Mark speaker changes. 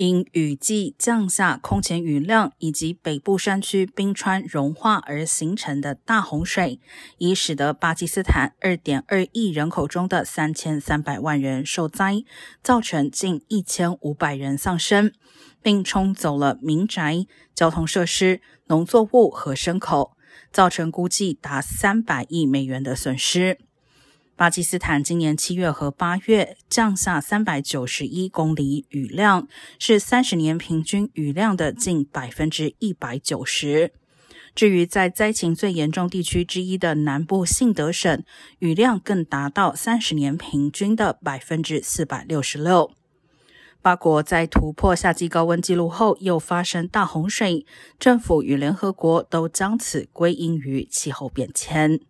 Speaker 1: 因雨季降下空前雨量以及北部山区冰川融化而形成的大洪水，已使得巴基斯坦2.2亿人口中的3300万人受灾，造成近1500人丧生，并冲走了民宅、交通设施、农作物和牲口，造成估计达300亿美元的损失。巴基斯坦今年七月和八月降下三百九十一公里雨量，是三十年平均雨量的近百分之一百九十。至于在灾情最严重地区之一的南部信德省，雨量更达到三十年平均的百分之四百六十六。八国在突破夏季高温纪录后，又发生大洪水，政府与联合国都将此归因于气候变迁。